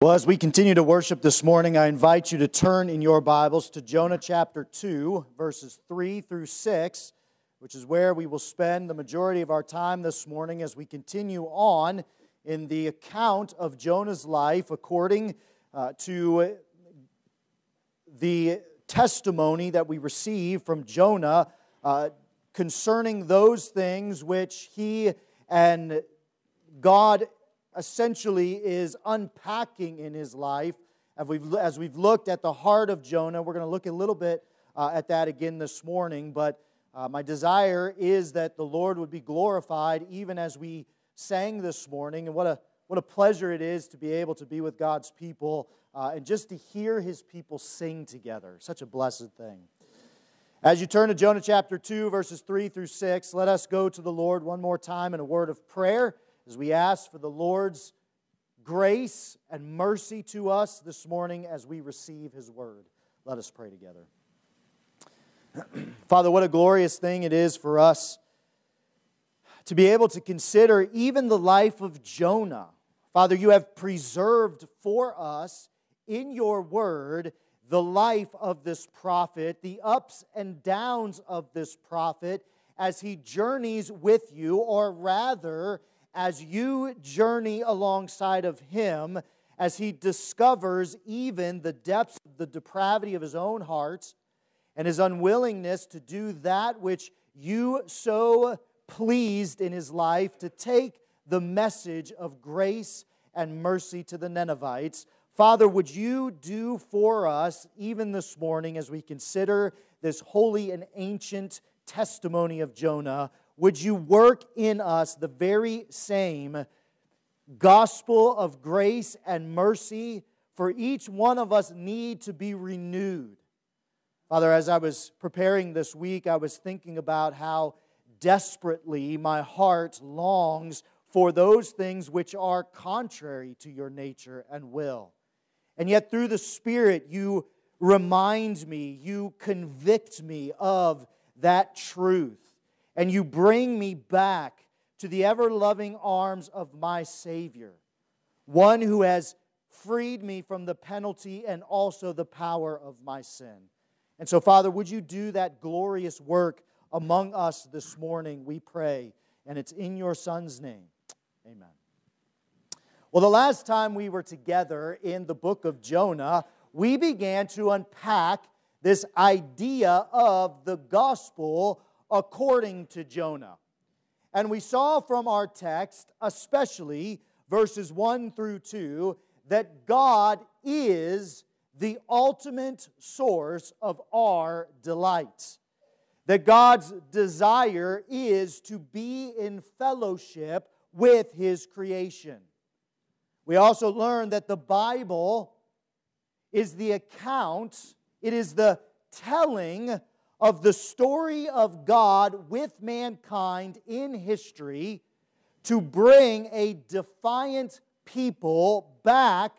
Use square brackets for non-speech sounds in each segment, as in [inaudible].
Well, as we continue to worship this morning, I invite you to turn in your Bibles to Jonah chapter 2, verses 3 through 6, which is where we will spend the majority of our time this morning as we continue on in the account of Jonah's life according uh, to the testimony that we receive from Jonah uh, concerning those things which he and God essentially is unpacking in his life. As we've, as we've looked at the heart of Jonah, we're going to look a little bit uh, at that again this morning. But uh, my desire is that the Lord would be glorified even as we sang this morning. And what a, what a pleasure it is to be able to be with God's people uh, and just to hear his people sing together. Such a blessed thing. As you turn to Jonah chapter 2, verses 3 through 6, let us go to the Lord one more time in a word of prayer as we ask for the Lord's grace and mercy to us this morning as we receive His word. Let us pray together. [clears throat] Father, what a glorious thing it is for us to be able to consider even the life of Jonah. Father, you have preserved for us in your word the life of this prophet, the ups and downs of this prophet as he journeys with you, or rather, as you journey alongside of him, as he discovers even the depths of the depravity of his own heart and his unwillingness to do that which you so pleased in his life to take the message of grace and mercy to the Ninevites. Father, would you do for us, even this morning, as we consider this holy and ancient testimony of Jonah, would you work in us the very same gospel of grace and mercy? For each one of us need to be renewed. Father as i was preparing this week i was thinking about how desperately my heart longs for those things which are contrary to your nature and will. And yet through the spirit you remind me you convict me of that truth and you bring me back to the ever loving arms of my Savior, one who has freed me from the penalty and also the power of my sin. And so, Father, would you do that glorious work among us this morning, we pray, and it's in your Son's name. Amen. Well, the last time we were together in the book of Jonah, we began to unpack this idea of the gospel according to Jonah. And we saw from our text, especially verses 1 through 2, that God is the ultimate source of our delight. That God's desire is to be in fellowship with His creation. We also learned that the Bible is the account, it is the telling of the story of God with mankind in history to bring a defiant people back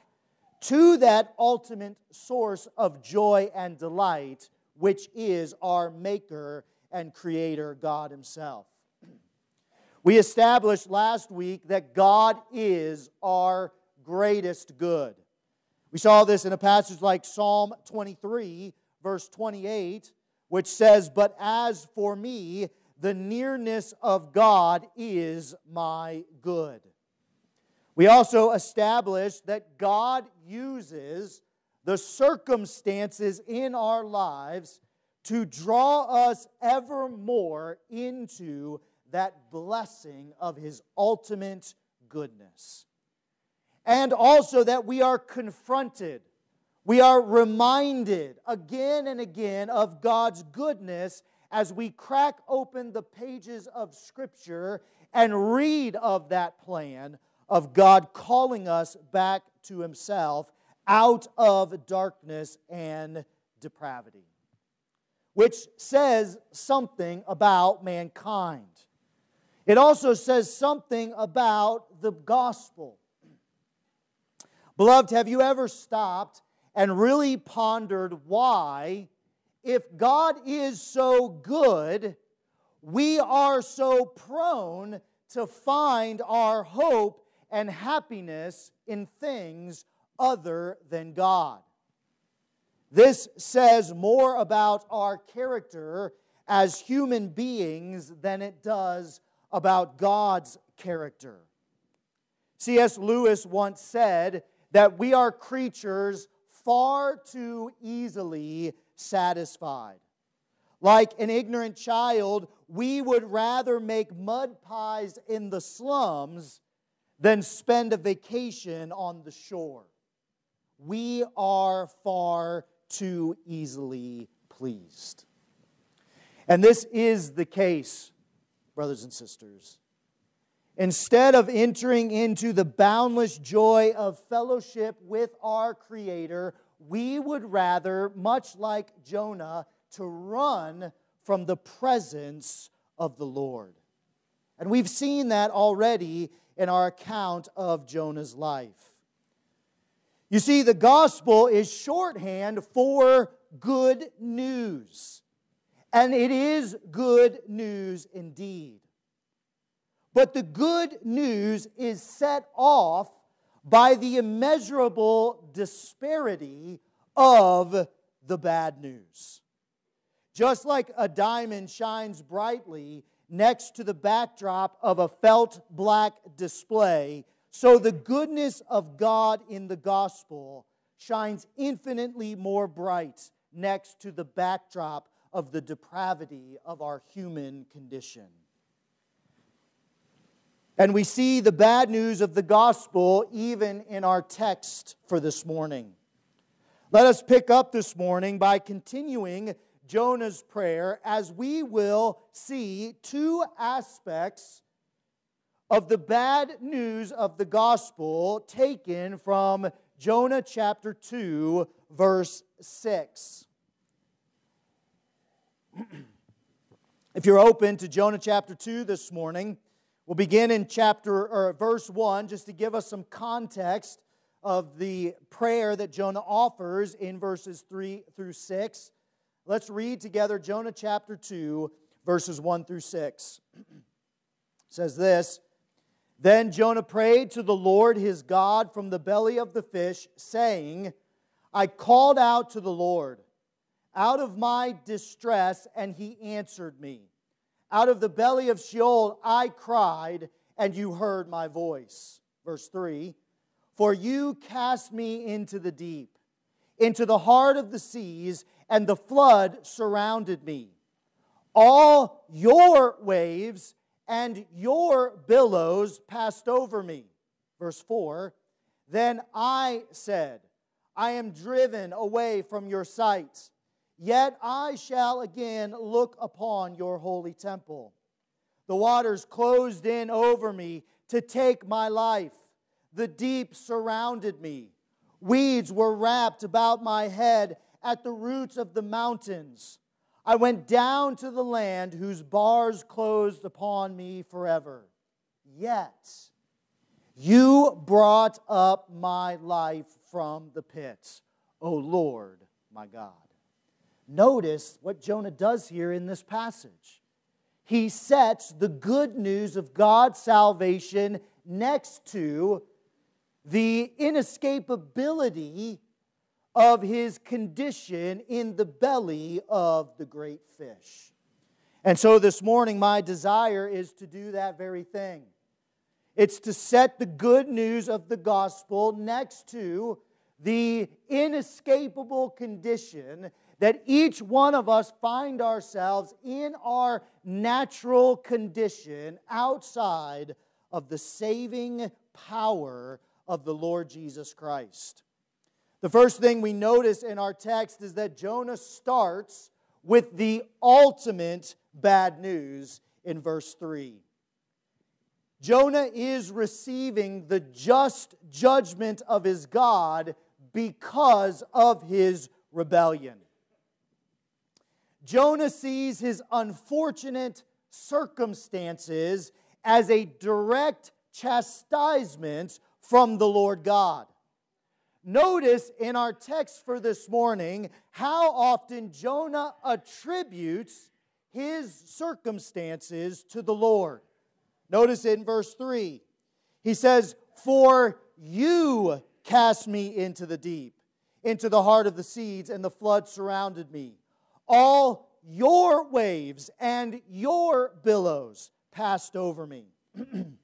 to that ultimate source of joy and delight, which is our Maker and Creator, God Himself. We established last week that God is our greatest good. We saw this in a passage like Psalm 23, verse 28 which says, But as for me, the nearness of God is my good. We also established that God uses the circumstances in our lives to draw us ever more into that blessing of His ultimate goodness. And also that we are confronted we are reminded again and again of God's goodness as we crack open the pages of Scripture and read of that plan of God calling us back to Himself out of darkness and depravity, which says something about mankind. It also says something about the gospel. Beloved, have you ever stopped and really pondered why, if God is so good, we are so prone to find our hope and happiness in things other than God. This says more about our character as human beings than it does about God's character. C.S. Lewis once said that we are creatures far too easily satisfied. Like an ignorant child, we would rather make mud pies in the slums than spend a vacation on the shore. We are far too easily pleased. And this is the case, brothers and sisters. Instead of entering into the boundless joy of fellowship with our Creator, we would rather, much like Jonah, to run from the presence of the Lord. And we've seen that already in our account of Jonah's life. You see, the gospel is shorthand for good news. And it is good news indeed. But the good news is set off by the immeasurable disparity of the bad news. Just like a diamond shines brightly next to the backdrop of a felt black display, so the goodness of God in the gospel shines infinitely more bright next to the backdrop of the depravity of our human condition. And we see the bad news of the gospel even in our text for this morning. Let us pick up this morning by continuing Jonah's prayer as we will see two aspects of the bad news of the gospel taken from Jonah chapter 2, verse 6. [clears throat] if you're open to Jonah chapter 2 this morning, we'll begin in chapter or verse 1 just to give us some context of the prayer that Jonah offers in verses 3 through 6. Let's read together Jonah chapter 2, verses 1 through 6. it [clears throat] says this Then Jonah prayed to the Lord his God from the belly of the fish, saying, I called out to the Lord out of my distress, and he answered me. Out of the belly of Sheol I cried, and you heard my voice. Verse 3 For you cast me into the deep, into the heart of the seas and the flood surrounded me. All your waves and your billows passed over me. Verse 4 Then I said, I am driven away from your sight, yet I shall again look upon your holy temple. The waters closed in over me to take my life. The deep surrounded me. Weeds were wrapped about my head at the roots of the mountains. I went down to the land whose bars closed upon me forever. Yet you brought up my life from the pit, O Lord my God. Notice what Jonah does here in this passage. He sets the good news of God's salvation next to the inescapability of his condition in the belly of the great fish. And so this morning, my desire is to do that very thing. It's to set the good news of the gospel next to the inescapable condition that each one of us find ourselves in our natural condition outside of the saving power of the Lord Jesus Christ. The first thing we notice in our text is that Jonah starts with the ultimate bad news in verse 3. Jonah is receiving the just judgment of his God because of his rebellion. Jonah sees his unfortunate circumstances as a direct chastisement from the Lord God. Notice in our text for this morning how often Jonah attributes his circumstances to the Lord. Notice in verse 3, he says, For you cast me into the deep, into the heart of the seas, and the flood surrounded me. All your waves and your billows passed over me. [clears throat]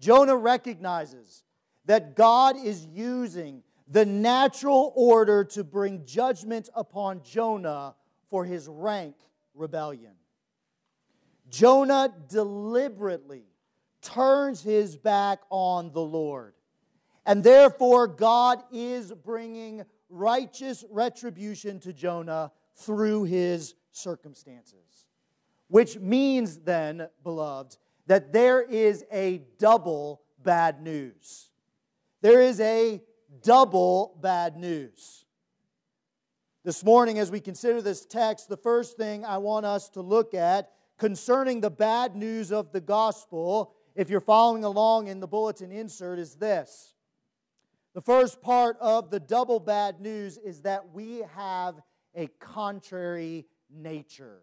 Jonah recognizes that God is using the natural order to bring judgment upon Jonah for his rank rebellion. Jonah deliberately turns his back on the Lord. And therefore, God is bringing righteous retribution to Jonah through his circumstances. Which means, then, beloved, that there is a double bad news. There is a double bad news. This morning, as we consider this text, the first thing I want us to look at concerning the bad news of the gospel, if you're following along in the bulletin insert, is this. The first part of the double bad news is that we have a contrary nature.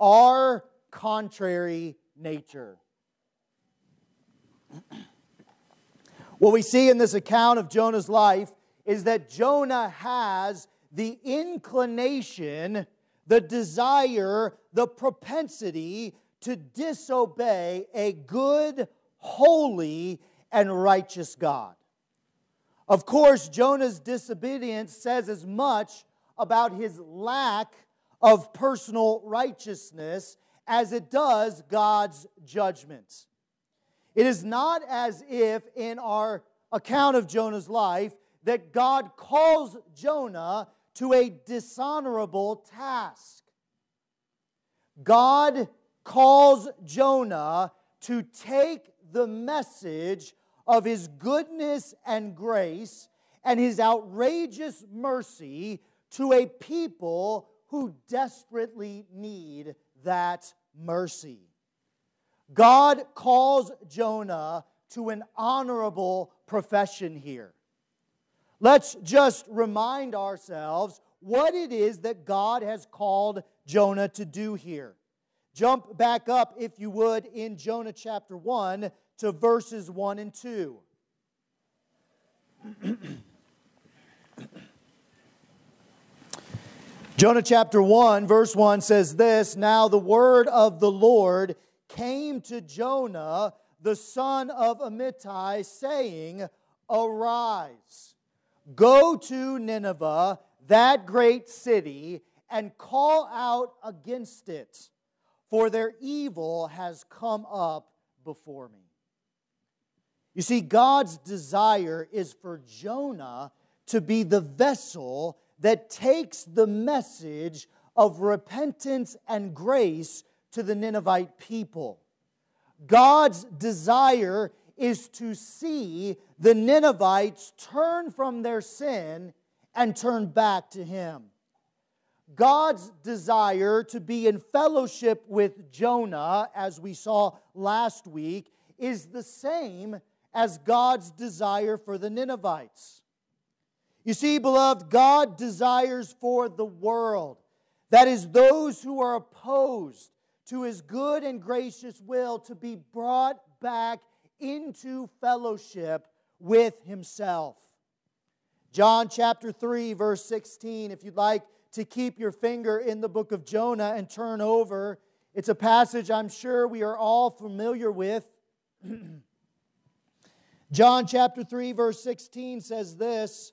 Our contrary nature. [clears throat] what we see in this account of Jonah's life is that Jonah has the inclination, the desire, the propensity to disobey a good, holy, and righteous God. Of course, Jonah's disobedience says as much about his lack of personal righteousness as it does God's judgment. It is not as if in our account of Jonah's life that God calls Jonah to a dishonorable task. God calls Jonah to take the message of his goodness and grace and his outrageous mercy to a people who desperately need that mercy. God calls Jonah to an honorable profession here. Let's just remind ourselves what it is that God has called Jonah to do here. Jump back up, if you would, in Jonah chapter 1 to verses 1 and 2. [clears throat] Jonah chapter 1, verse 1 says this Now the word of the Lord came to Jonah, the son of Amittai, saying, Arise, go to Nineveh, that great city, and call out against it, for their evil has come up before me. You see, God's desire is for Jonah to be the vessel that takes the message of repentance and grace to the Ninevite people. God's desire is to see the Ninevites turn from their sin and turn back to Him. God's desire to be in fellowship with Jonah, as we saw last week, is the same as God's desire for the Ninevites. You see, beloved, God desires for the world, that is, those who are opposed to his good and gracious will, to be brought back into fellowship with himself. John chapter 3, verse 16, if you'd like to keep your finger in the book of Jonah and turn over, it's a passage I'm sure we are all familiar with. [clears throat] John chapter 3, verse 16 says this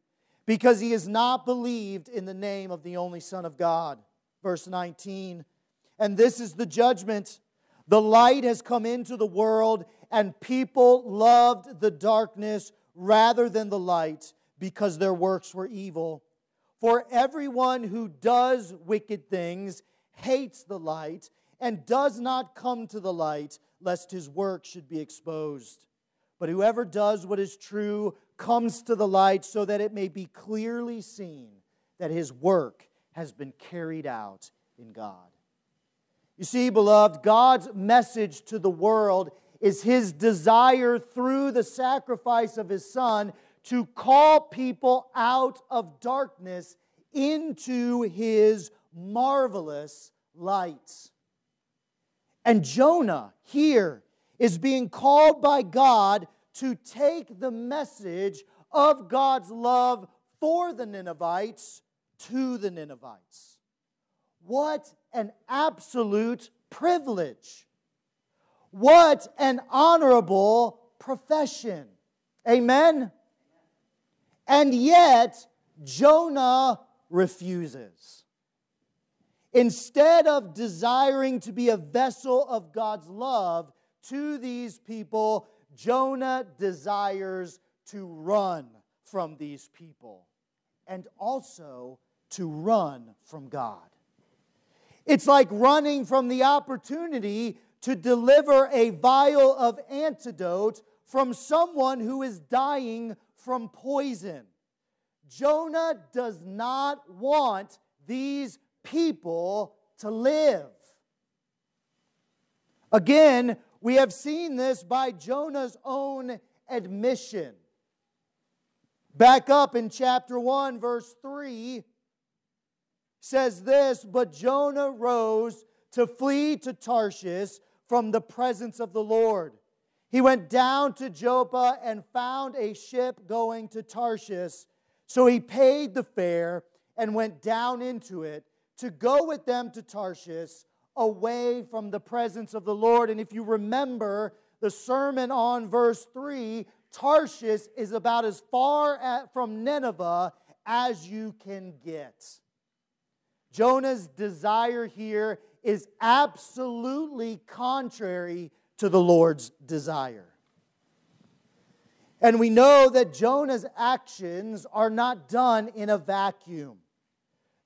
because he has not believed in the name of the only Son of God. Verse 19. And this is the judgment. The light has come into the world, and people loved the darkness rather than the light because their works were evil. For everyone who does wicked things hates the light and does not come to the light, lest his work should be exposed. But whoever does what is true comes to the light so that it may be clearly seen that his work has been carried out in God. You see, beloved, God's message to the world is his desire through the sacrifice of his son to call people out of darkness into his marvelous light. And Jonah here is being called by God to take the message of God's love for the Ninevites to the Ninevites. What an absolute privilege! What an honorable profession. Amen? And yet, Jonah refuses. Instead of desiring to be a vessel of God's love to these people, Jonah desires to run from these people and also to run from God. It's like running from the opportunity to deliver a vial of antidote from someone who is dying from poison. Jonah does not want these people to live. Again, we have seen this by Jonah's own admission. Back up in chapter 1, verse 3 says this But Jonah rose to flee to Tarshish from the presence of the Lord. He went down to Joppa and found a ship going to Tarshish. So he paid the fare and went down into it to go with them to Tarshish away from the presence of the Lord. And if you remember the sermon on verse 3, Tarshish is about as far at, from Nineveh as you can get. Jonah's desire here is absolutely contrary to the Lord's desire. And we know that Jonah's actions are not done in a vacuum.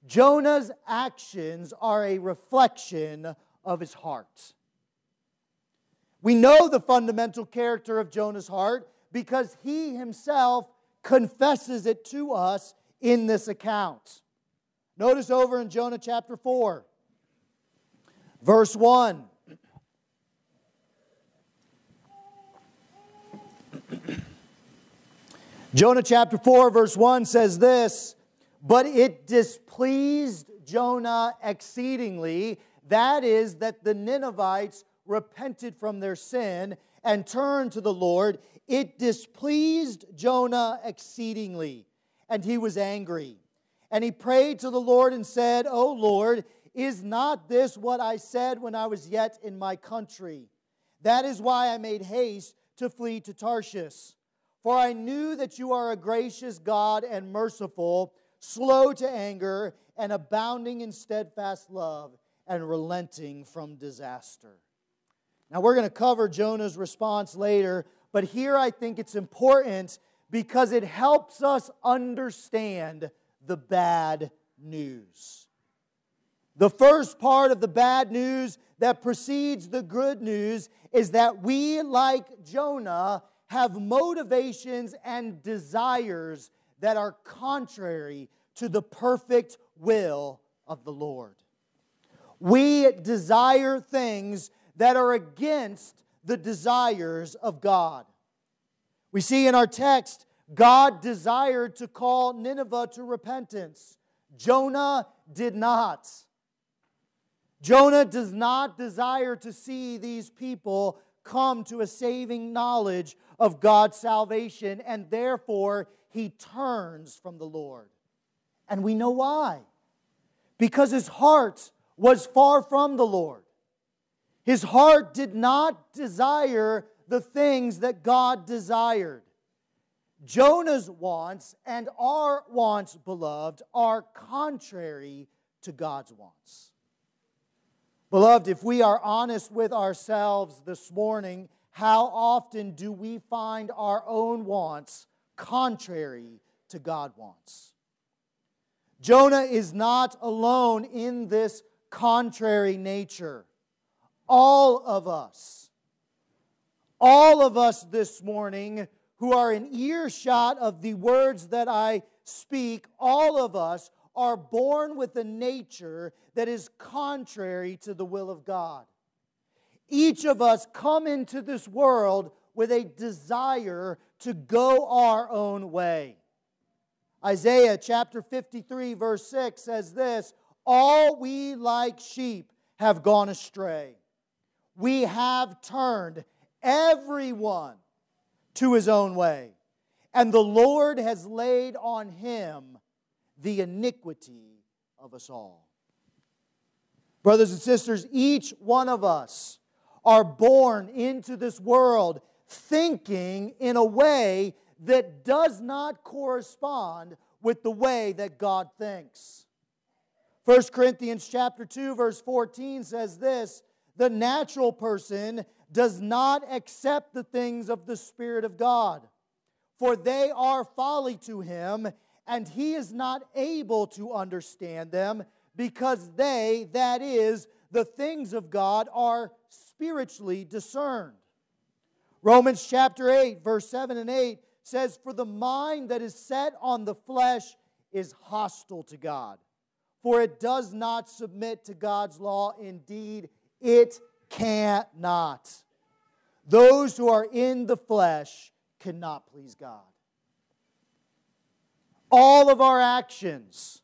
Jonah's actions are a reflection of his heart. We know the fundamental character of Jonah's heart because he himself confesses it to us in this account. Notice over in Jonah chapter 4, verse 1. [clears throat] Jonah chapter 4, verse 1 says this But it displeased Jonah exceedingly, that is, that the Ninevites repented from their sin and turned to the Lord. It displeased Jonah exceedingly, and he was angry. And he prayed to the Lord and said, O Lord, is not this what I said when I was yet in my country? That is why I made haste to flee to Tarshish. For I knew that you are a gracious God and merciful, slow to anger, and abounding in steadfast love, and relenting from disaster. Now, we're going to cover Jonah's response later, but here I think it's important because it helps us understand the bad news. The first part of the bad news that precedes the good news is that we, like Jonah, have motivations and desires that are contrary to the perfect will of the Lord. We desire things that are against the desires of God. We see in our text, God desired to call Nineveh to repentance. Jonah did not. Jonah does not desire to see these people come to a saving knowledge of God's salvation, and therefore he turns from the Lord. And we know why. Because his heart was far from the Lord. His heart did not desire the things that God desired. Jonah's wants and our wants, beloved, are contrary to God's wants. Beloved, if we are honest with ourselves this morning, how often do we find our own wants contrary to God wants? Jonah is not alone in this contrary nature. All of us, all of us this morning who are in earshot of the words that I speak, all of us are born with a nature that is contrary to the will of God. Each of us come into this world with a desire to go our own way. Isaiah chapter 53, verse 6 says this All we like sheep have gone astray. We have turned everyone to his own way, and the Lord has laid on him the iniquity of us all. Brothers and sisters, each one of us are born into this world thinking in a way that does not correspond with the way that God thinks. 1 Corinthians chapter 2 verse 14 says this, the natural person does not accept the things of the spirit of God, for they are folly to him, and he is not able to understand them because they, that is, the things of God, are spiritually discerned. Romans chapter 8, verse 7 and 8 says, For the mind that is set on the flesh is hostile to God, for it does not submit to God's law. Indeed, it cannot. Those who are in the flesh cannot please God. All of our actions,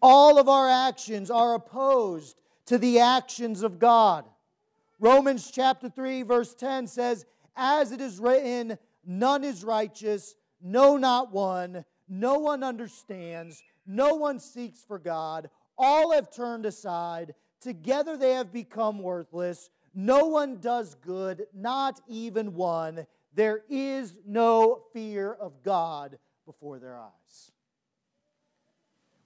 all of our actions are opposed to the actions of God. Romans chapter 3, verse 10 says, As it is written, none is righteous, no, not one, no one understands, no one seeks for God, all have turned aside, together they have become worthless. No one does good, not even one. There is no fear of God before their eyes.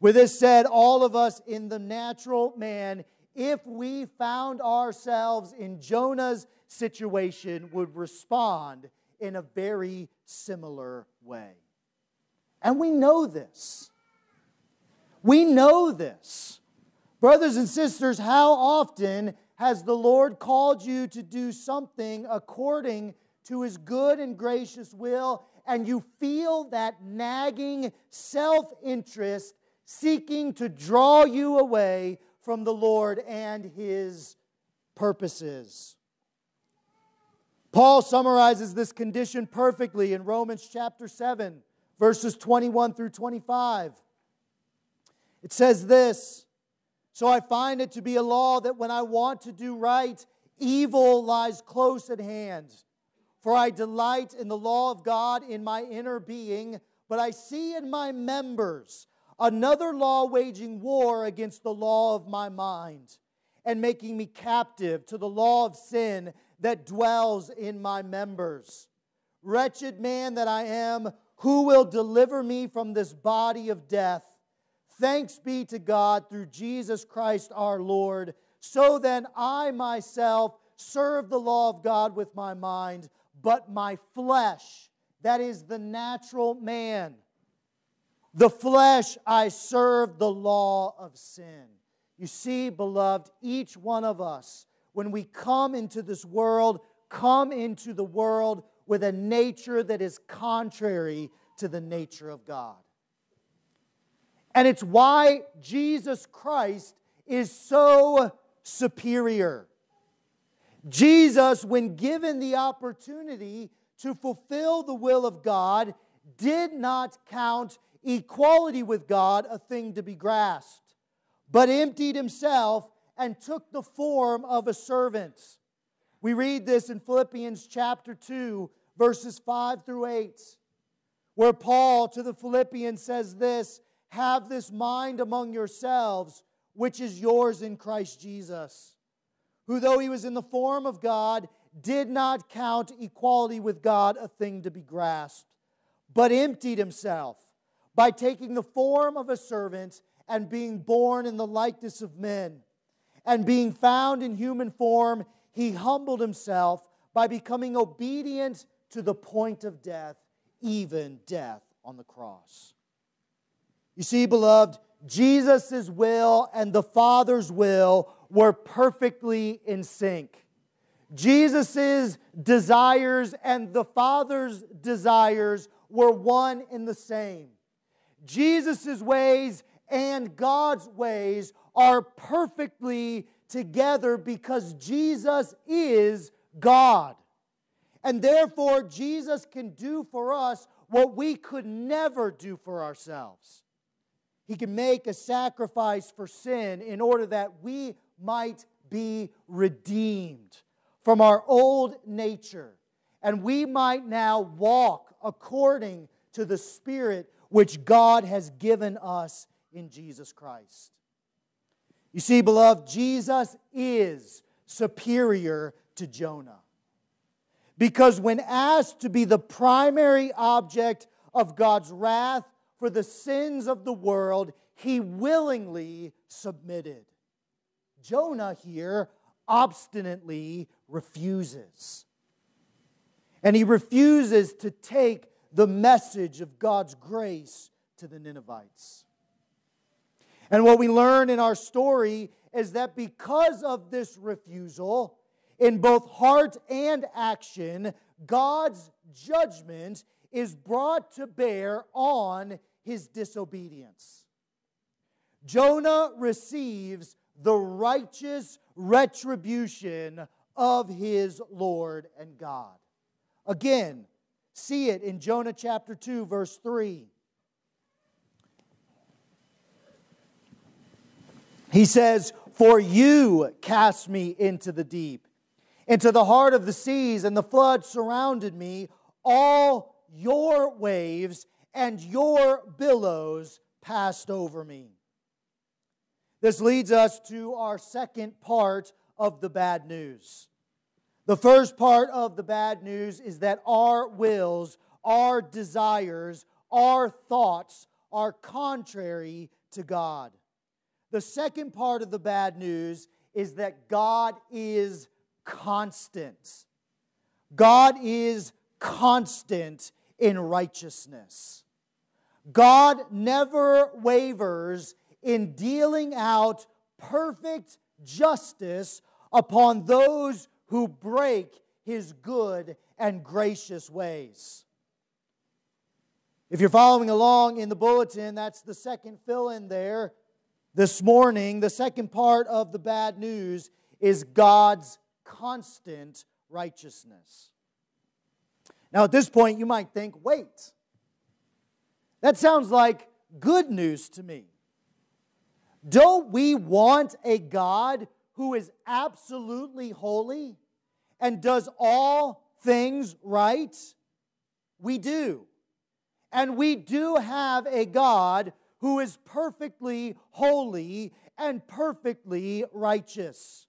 With this said, all of us in the natural man, if we found ourselves in Jonah's situation, would respond in a very similar way. And we know this. We know this. Brothers and sisters, how often has the Lord called you to do something according to his good and gracious will, and you feel that nagging self interest seeking to draw you away from the Lord and his purposes? Paul summarizes this condition perfectly in Romans chapter 7, verses 21 through 25. It says this so I find it to be a law that when I want to do right, evil lies close at hand. For I delight in the law of God in my inner being, but I see in my members another law waging war against the law of my mind and making me captive to the law of sin that dwells in my members. Wretched man that I am, who will deliver me from this body of death? Thanks be to God through Jesus Christ our Lord. So then, I myself serve the law of God with my mind, but my flesh, that is the natural man, the flesh, I serve the law of sin. You see, beloved, each one of us, when we come into this world, come into the world with a nature that is contrary to the nature of God. And it's why Jesus Christ is so superior. Jesus, when given the opportunity to fulfill the will of God, did not count equality with God a thing to be grasped, but emptied himself and took the form of a servant. We read this in Philippians chapter 2, verses 5 through 8, where Paul to the Philippians says this have this mind among yourselves, which is yours in Christ Jesus, who, though he was in the form of God, did not count equality with God a thing to be grasped, but emptied himself by taking the form of a servant and being born in the likeness of men. And being found in human form, he humbled himself by becoming obedient to the point of death, even death on the cross. You see, beloved, Jesus' will and the Father's will were perfectly in sync. Jesus' desires and the Father's desires were one and the same. Jesus' ways and God's ways are perfectly together because Jesus is God. And therefore, Jesus can do for us what we could never do for ourselves. He can make a sacrifice for sin in order that we might be redeemed from our old nature and we might now walk according to the Spirit which God has given us in Jesus Christ. You see, beloved, Jesus is superior to Jonah. Because when asked to be the primary object of God's wrath for the sins of the world, he willingly submitted. Jonah here obstinately refuses. And he refuses to take the message of God's grace to the Ninevites. And what we learn in our story is that because of this refusal, in both heart and action, God's judgment is brought to bear on his disobedience. Jonah receives the righteous retribution of his Lord and God. Again, see it in Jonah chapter 2, verse 3. He says, For you cast me into the deep, into the heart of the seas, and the flood surrounded me. All your waves and your billows passed over me. This leads us to our second part of the bad news. The first part of the bad news is that our wills, our desires, our thoughts are contrary to God. The second part of the bad news is that God is constant. God is constant in righteousness. God never wavers in dealing out perfect justice upon those who break his good and gracious ways. If you're following along in the bulletin, that's the second fill in there. This morning, the second part of the bad news is God's constant righteousness. Now, at this point, you might think, wait, that sounds like good news to me. Don't we want a God who is absolutely holy and does all things right? We do. And we do have a God who is perfectly holy and perfectly righteous.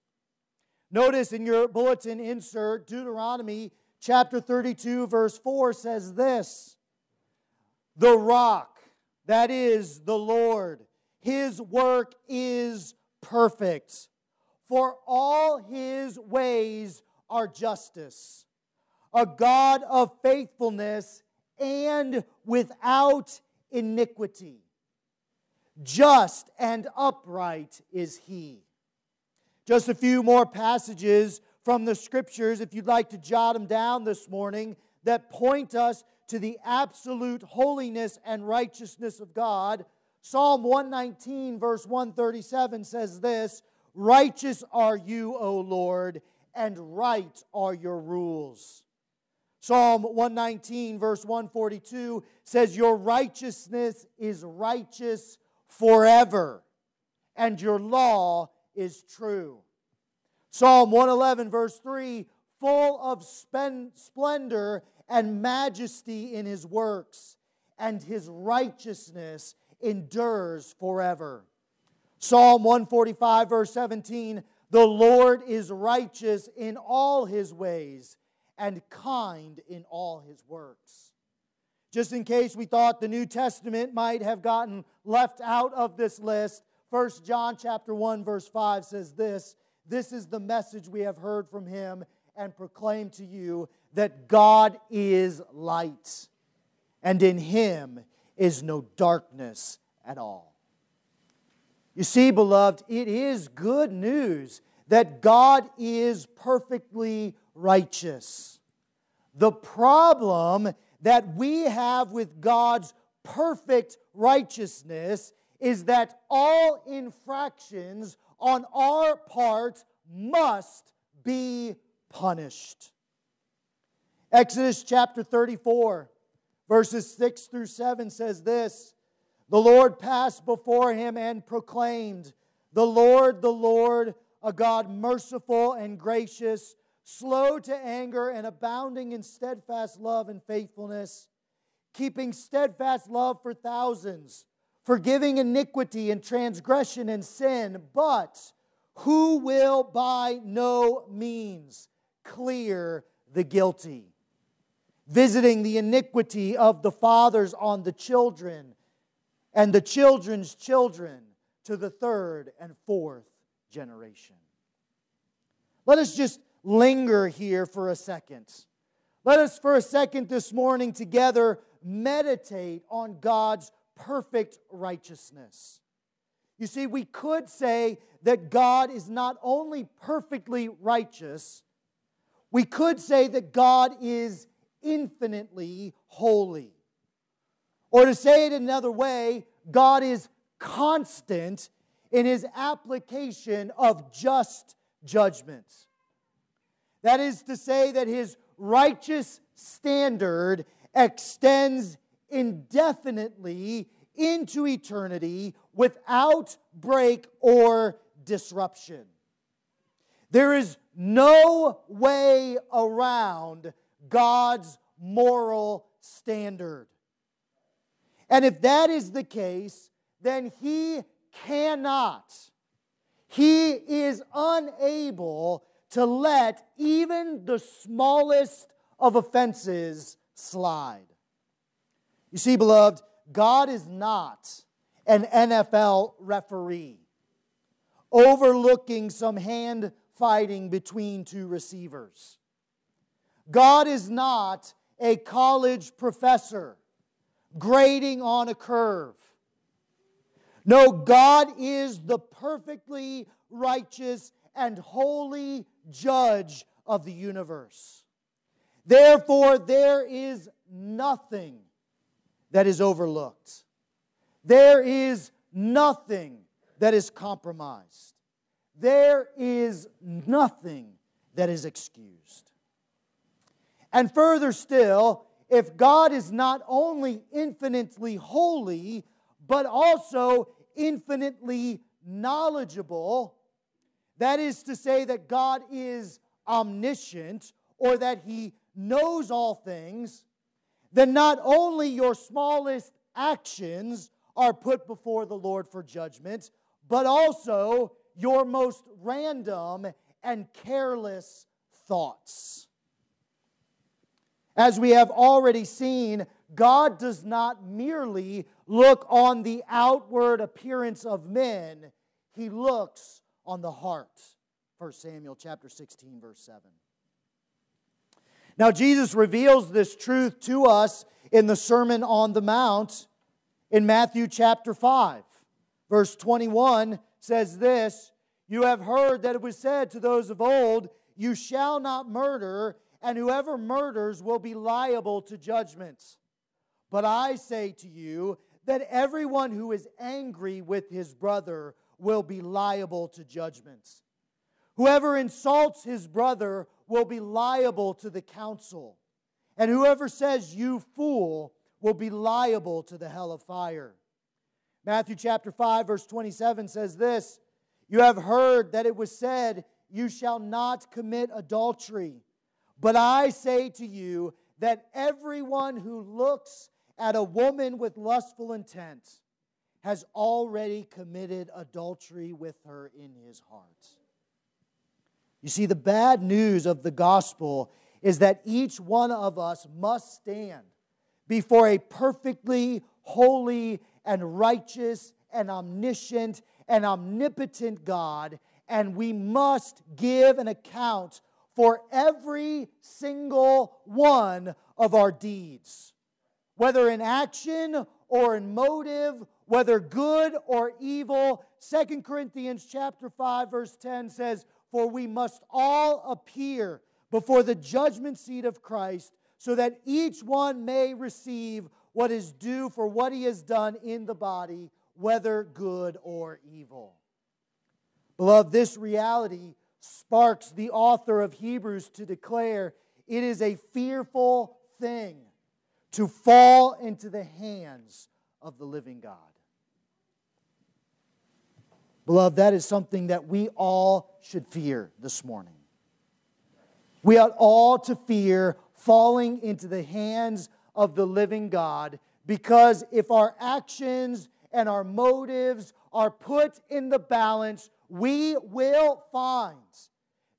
Notice in your bulletin insert, Deuteronomy chapter 32, verse 4 says this The rock, that is the Lord, his work is perfect, for all his ways are justice, a God of faithfulness and without iniquity. Just and upright is he. Just a few more passages from the scriptures, if you'd like to jot them down this morning, that point us to the absolute holiness and righteousness of God. Psalm 119, verse 137 says this Righteous are you, O Lord, and right are your rules. Psalm 119, verse 142 says, Your righteousness is righteous forever, and your law is true. Psalm 111, verse 3 full of splendor and majesty in his works, and his righteousness endures forever. Psalm 145, verse 17 The Lord is righteous in all his ways and kind in all his works. Just in case we thought the New Testament might have gotten left out of this list, 1 John chapter 1 verse 5 says this, this is the message we have heard from him and proclaim to you that God is light and in him is no darkness at all. You see, beloved, it is good news that God is perfectly righteous. The problem that we have with God's perfect righteousness is that all infractions on our part must be punished. Exodus chapter 34, verses 6 through 7 says this The Lord passed before him and proclaimed, The Lord, the Lord, a God merciful and gracious, slow to anger and abounding in steadfast love and faithfulness, keeping steadfast love for thousands, forgiving iniquity and transgression and sin, but who will by no means clear the guilty visiting the iniquity of the fathers on the children and the children's children to the third and fourth generation. Let us just linger here for a second. Let us, for a second this morning, together meditate on God's perfect righteousness. You see, we could say that God is not only perfectly righteous, we could say that God is infinitely holy. Or to say it another way, God is constant in his application of just judgments. That is to say, that his righteous standard extends indefinitely into eternity without break or disruption. There is no way around God's moral standard. And if that is the case, then he cannot, he is unable to let even the smallest of offenses slide. You see, beloved, God is not an NFL referee overlooking some hand fighting between two receivers. God is not a college professor grading on a curve. No, God is the perfectly righteous and holy judge of the universe. Therefore, there is nothing that is overlooked. There is nothing that is compromised. There is nothing that is excused. And further still, if God is not only infinitely holy, but also infinitely knowledgeable, that is to say, that God is omniscient or that He knows all things, then not only your smallest actions are put before the Lord for judgment, but also your most random and careless thoughts. As we have already seen, God does not merely look on the outward appearance of men, he looks on the heart. 1 Samuel chapter 16 verse 7. Now Jesus reveals this truth to us in the Sermon on the Mount in Matthew chapter 5. Verse 21 says this, you have heard that it was said to those of old, you shall not murder, and whoever murders will be liable to judgment. But I say to you that everyone who is angry with his brother will be liable to judgment. Whoever insults his brother will be liable to the council. And whoever says, You fool, will be liable to the hell of fire. Matthew chapter 5, verse 27 says this You have heard that it was said, You shall not commit adultery. But I say to you that everyone who looks at a woman with lustful intent has already committed adultery with her in his heart. You see, the bad news of the gospel is that each one of us must stand before a perfectly holy and righteous and omniscient and omnipotent God, and we must give an account for every single one of our deeds, whether in action or in motive, whether good or evil. Second Corinthians chapter 5 verse 10 says, for we must all appear before the judgment seat of Christ, so that each one may receive what is due for what he has done in the body, whether good or evil. Beloved, this reality sparks the author of Hebrews to declare it is a fearful thing to fall into the hands of the living God. Beloved, that is something that we all should fear this morning. We ought all to fear falling into the hands of the living God because if our actions and our motives are put in the balance, we will find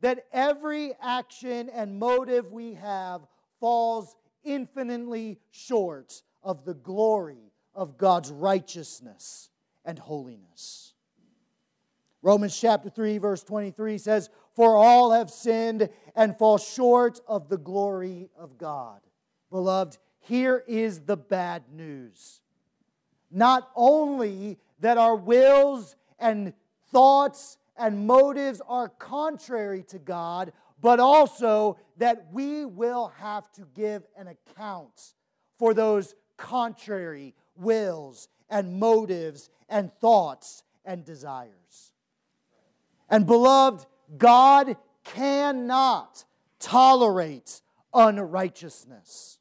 that every action and motive we have falls infinitely short of the glory of God's righteousness and holiness. Romans chapter 3, verse 23 says, For all have sinned and fall short of the glory of God. Beloved, here is the bad news. Not only that our wills and thoughts and motives are contrary to God, but also that we will have to give an account for those contrary wills and motives and thoughts and desires. And beloved, God cannot tolerate unrighteousness.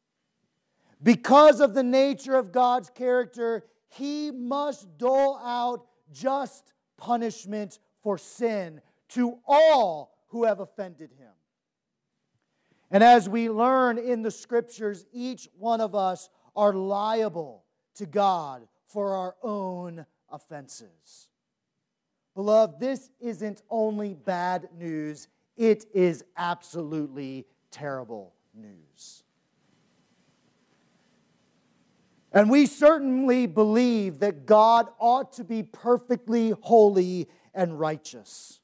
Because of the nature of God's character, he must dole out just punishment for sin to all who have offended him. And as we learn in the scriptures, each one of us are liable to God for our own offenses. Beloved, this isn't only bad news, it is absolutely terrible news. And we certainly believe that God ought to be perfectly holy and righteous.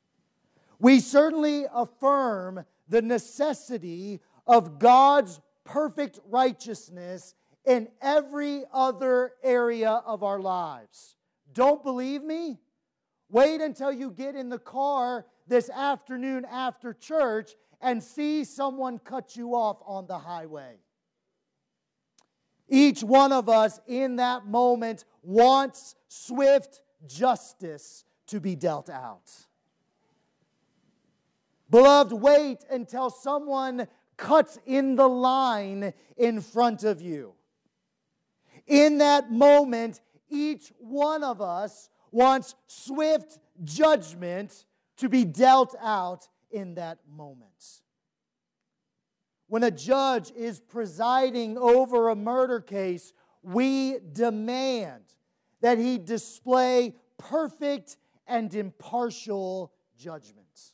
We certainly affirm the necessity of God's perfect righteousness in every other area of our lives. Don't believe me? Wait until you get in the car this afternoon after church and see someone cut you off on the highway. Each one of us in that moment wants swift justice to be dealt out. Beloved, wait until someone cuts in the line in front of you. In that moment, each one of us wants swift judgment to be dealt out in that moment. When a judge is presiding over a murder case, we demand that he display perfect and impartial judgment.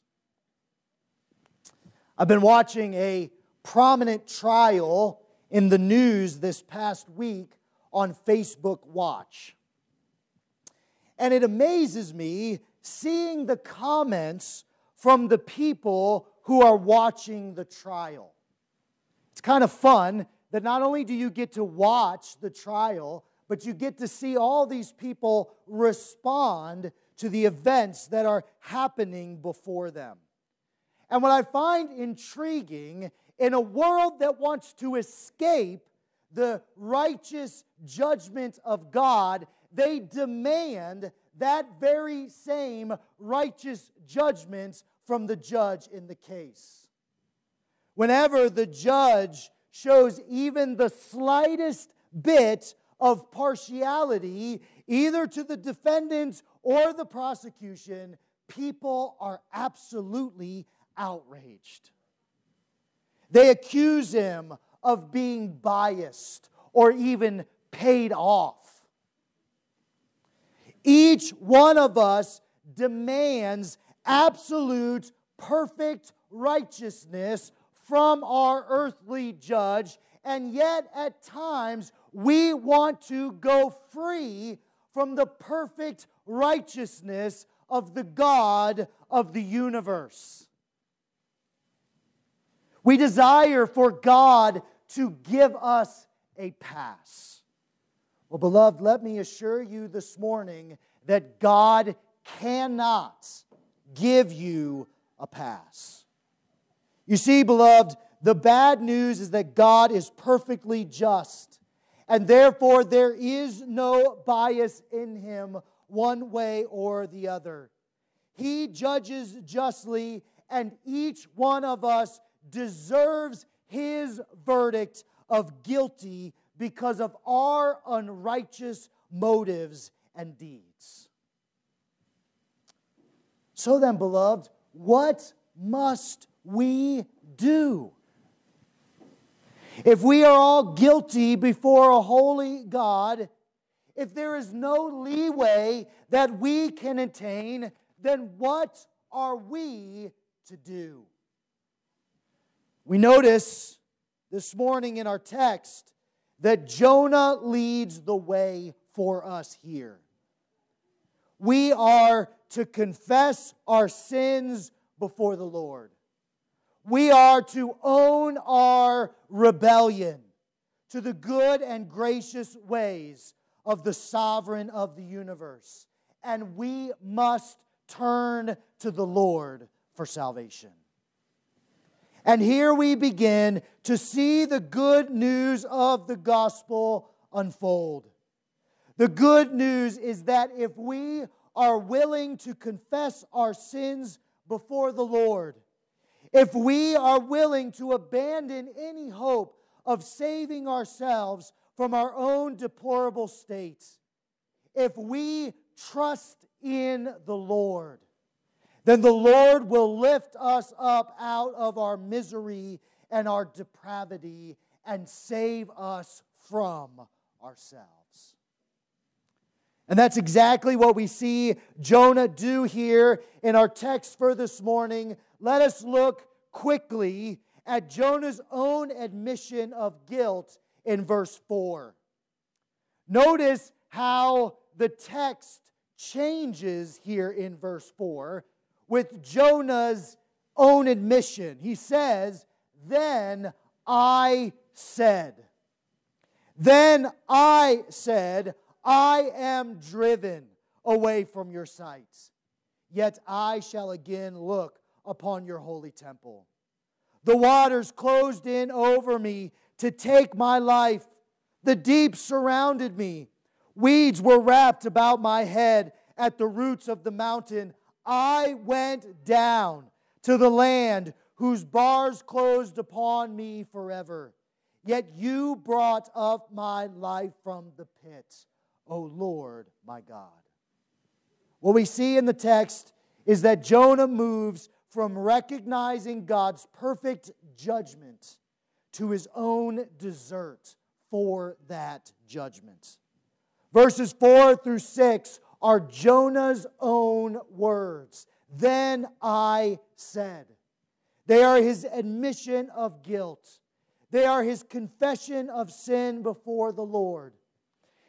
I've been watching a prominent trial in the news this past week on Facebook Watch. And it amazes me seeing the comments from the people who are watching the trial. It's kind of fun that not only do you get to watch the trial, but you get to see all these people respond to the events that are happening before them. And what I find intriguing in a world that wants to escape the righteous judgment of God, they demand that very same righteous judgment from the judge in the case. Whenever the judge shows even the slightest bit of partiality, either to the defendant or the prosecution, people are absolutely outraged. They accuse him of being biased or even paid off. Each one of us demands absolute, perfect righteousness from our earthly judge, and yet at times we want to go free from the perfect righteousness of the God of the universe. We desire for God to give us a pass. Well, beloved, let me assure you this morning that God cannot give you a pass. You see, beloved, the bad news is that God is perfectly just, and therefore there is no bias in him one way or the other. He judges justly, and each one of us deserves his verdict of guilty because of our unrighteous motives and deeds. So then, beloved, what must we do? If we are all guilty before a holy God, if there is no leeway that we can attain, then what are we to do? We notice this morning in our text that Jonah leads the way for us here. We are to confess our sins before the Lord. We are to own our rebellion to the good and gracious ways of the sovereign of the universe. And we must turn to the Lord for salvation. And here we begin to see the good news of the gospel unfold. The good news is that if we are willing to confess our sins before the Lord, if we are willing to abandon any hope of saving ourselves from our own deplorable states, if we trust in the Lord, then the Lord will lift us up out of our misery and our depravity and save us from ourselves. And that's exactly what we see Jonah do here in our text for this morning. Let us look quickly at Jonah's own admission of guilt in verse 4. Notice how the text changes here in verse 4 with Jonah's own admission. He says, Then I said, Then I said, I am driven away from your sights, yet I shall again look upon your holy temple. The waters closed in over me to take my life. The deep surrounded me. Weeds were wrapped about my head at the roots of the mountain. I went down to the land whose bars closed upon me forever. Yet you brought up my life from the pit, O Lord my God. What we see in the text is that Jonah moves from recognizing God's perfect judgment to his own desert for that judgment. Verses 4 through 6 are Jonah's own words. Then I said. They are his admission of guilt. They are his confession of sin before the Lord.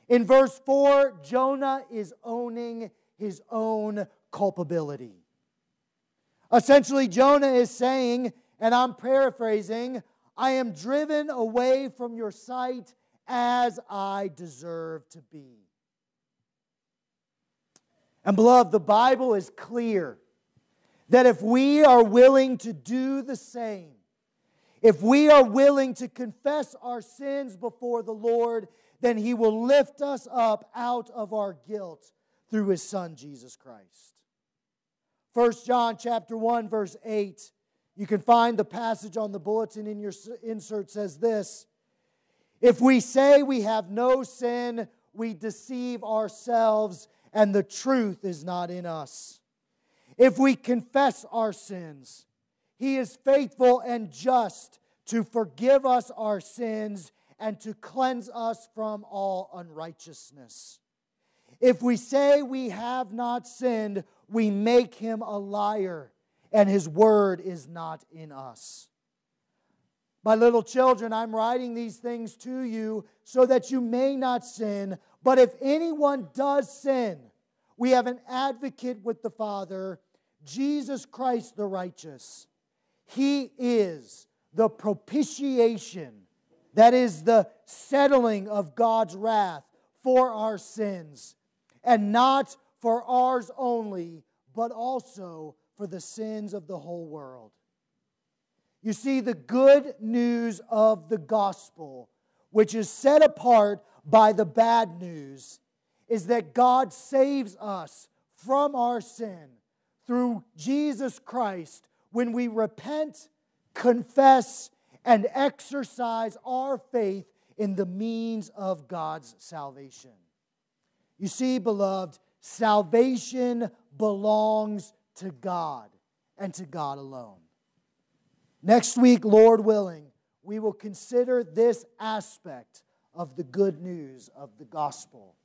In verse 4, Jonah is owning his own culpability. Essentially, Jonah is saying, and I'm paraphrasing, I am driven away from your sight as I deserve to be. And beloved, the Bible is clear that if we are willing to do the same, if we are willing to confess our sins before the Lord, then He will lift us up out of our guilt through His Son, Jesus Christ. 1 John chapter 1, verse 8. You can find the passage on the bulletin in your insert says this If we say we have no sin, we deceive ourselves and the truth is not in us. If we confess our sins, He is faithful and just to forgive us our sins and to cleanse us from all unrighteousness. If we say we have not sinned, we make him a liar, and his word is not in us. My little children, I'm writing these things to you so that you may not sin. But if anyone does sin, we have an advocate with the Father, Jesus Christ the righteous. He is the propitiation, that is, the settling of God's wrath for our sins, and not for ours only, but also for the sins of the whole world. You see, the good news of the gospel, which is set apart by the bad news, is that God saves us from our sin through Jesus Christ when we repent, confess, and exercise our faith in the means of God's salvation. You see, beloved, salvation belongs to God and to God alone. Next week, Lord willing, we will consider this aspect of the good news of the gospel.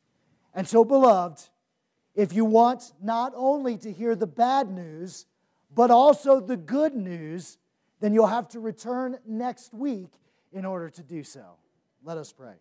And so, beloved, if you want not only to hear the bad news, but also the good news, then you'll have to return next week in order to do so. Let us pray.